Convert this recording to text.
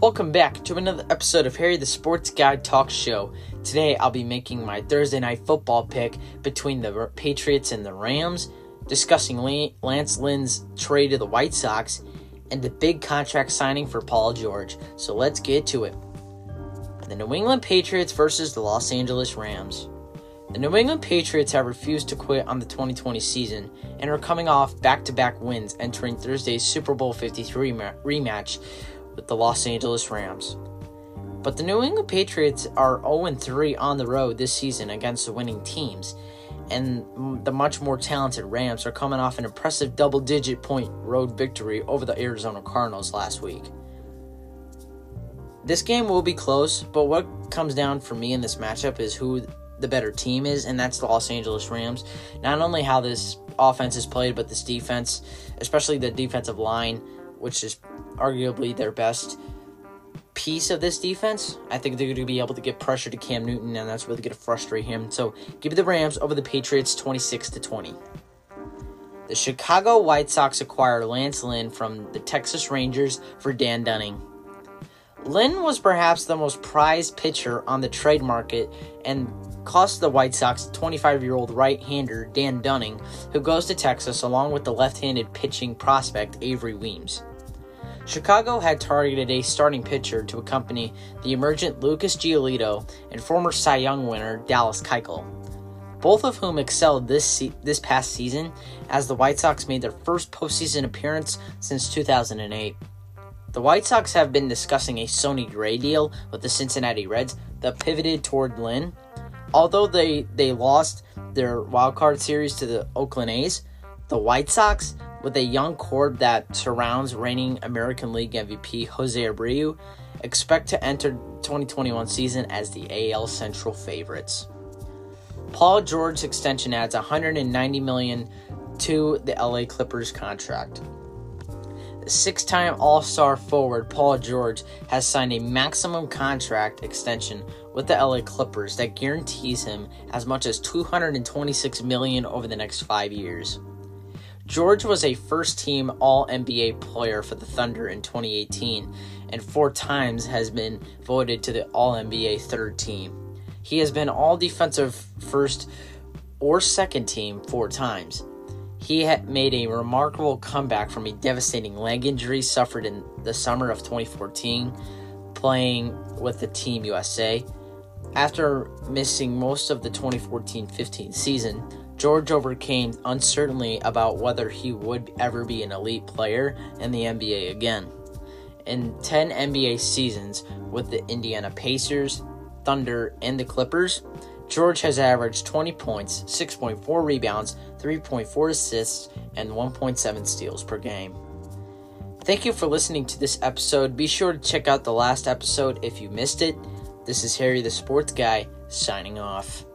Welcome back to another episode of Harry the Sports Guy Talk Show. Today I'll be making my Thursday night football pick between the Patriots and the Rams, discussing Lance Lynn's trade to the White Sox, and the big contract signing for Paul George. So let's get to it. The New England Patriots versus the Los Angeles Rams. The New England Patriots have refused to quit on the 2020 season and are coming off back to back wins entering Thursday's Super Bowl 53 rematch with the Los Angeles Rams. But the New England Patriots are 0 3 on the road this season against the winning teams, and the much more talented Rams are coming off an impressive double digit point road victory over the Arizona Cardinals last week. This game will be close, but what comes down for me in this matchup is who the better team is, and that's the Los Angeles Rams. Not only how this offense is played, but this defense, especially the defensive line, which is arguably their best piece of this defense. I think they're going to be able to get pressure to Cam Newton, and that's really going to frustrate him. So give me the Rams over the Patriots 26 to 20. The Chicago White Sox acquire Lance Lynn from the Texas Rangers for Dan Dunning. Lynn was perhaps the most prized pitcher on the trade market and cost the White Sox 25 year old right hander Dan Dunning, who goes to Texas along with the left handed pitching prospect Avery Weems. Chicago had targeted a starting pitcher to accompany the emergent Lucas Giolito and former Cy Young winner Dallas Keuchel, both of whom excelled this se- this past season as the White Sox made their first postseason appearance since 2008. The White Sox have been discussing a Sonny Gray deal with the Cincinnati Reds that pivoted toward Lynn although they they lost their wild card series to the Oakland A's, the White Sox, with a young core that surrounds reigning American League MVP Jose Abreu, expect to enter 2021 season as the AL Central favorites. Paul George's extension adds 190 million to the LA Clippers contract. Six time All Star forward Paul George has signed a maximum contract extension with the LA Clippers that guarantees him as much as 226 million over the next 5 years. George was a first team All NBA player for the Thunder in 2018 and four times has been voted to the All NBA third team. He has been All Defensive first or second team four times. He had made a remarkable comeback from a devastating leg injury suffered in the summer of 2014, playing with the Team USA. After missing most of the 2014 15 season, George overcame uncertainty about whether he would ever be an elite player in the NBA again. In 10 NBA seasons with the Indiana Pacers, Thunder, and the Clippers, George has averaged 20 points, 6.4 rebounds, 3.4 assists, and 1.7 steals per game. Thank you for listening to this episode. Be sure to check out the last episode if you missed it. This is Harry the Sports Guy signing off.